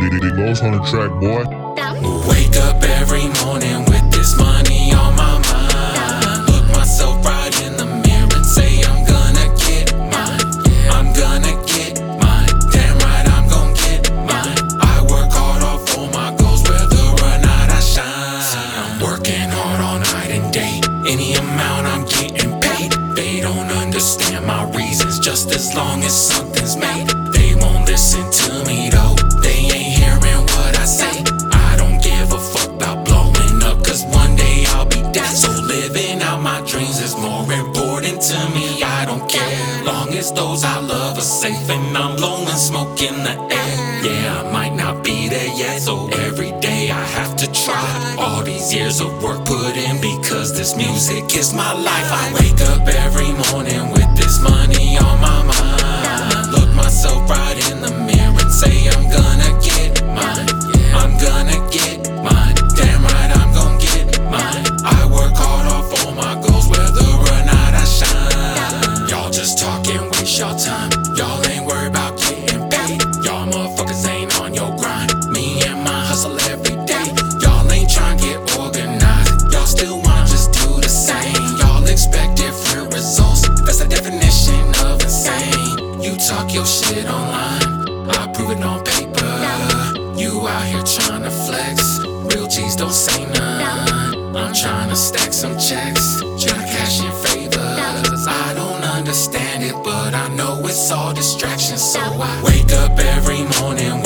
Chris on the track, boy. Wake up every morning with this money on my mind. Look myself right in the mirror and say I'm gonna get mine. I'm gonna get mine. Damn right, I'm gonna get mine. I work hard all my goals, whether or not I shine. See, I'm working hard all night and day. Any amount I'm getting paid. They don't understand my reasons, just as long as something's made. They won't listen to me. I don't care. Long as those I love are safe and I'm blowing smoke in the air. Yeah, I might not be there yet, so every day I have to try. All these years of work put in because this music is my life. I wake up every morning with this money on my mind. Talk your shit online. I prove it on paper. You out here trying to flex. Real G's don't say none. I'm trying to stack some checks. Trying to cash in favors. I don't understand it, but I know it's all distractions. So I wake up every morning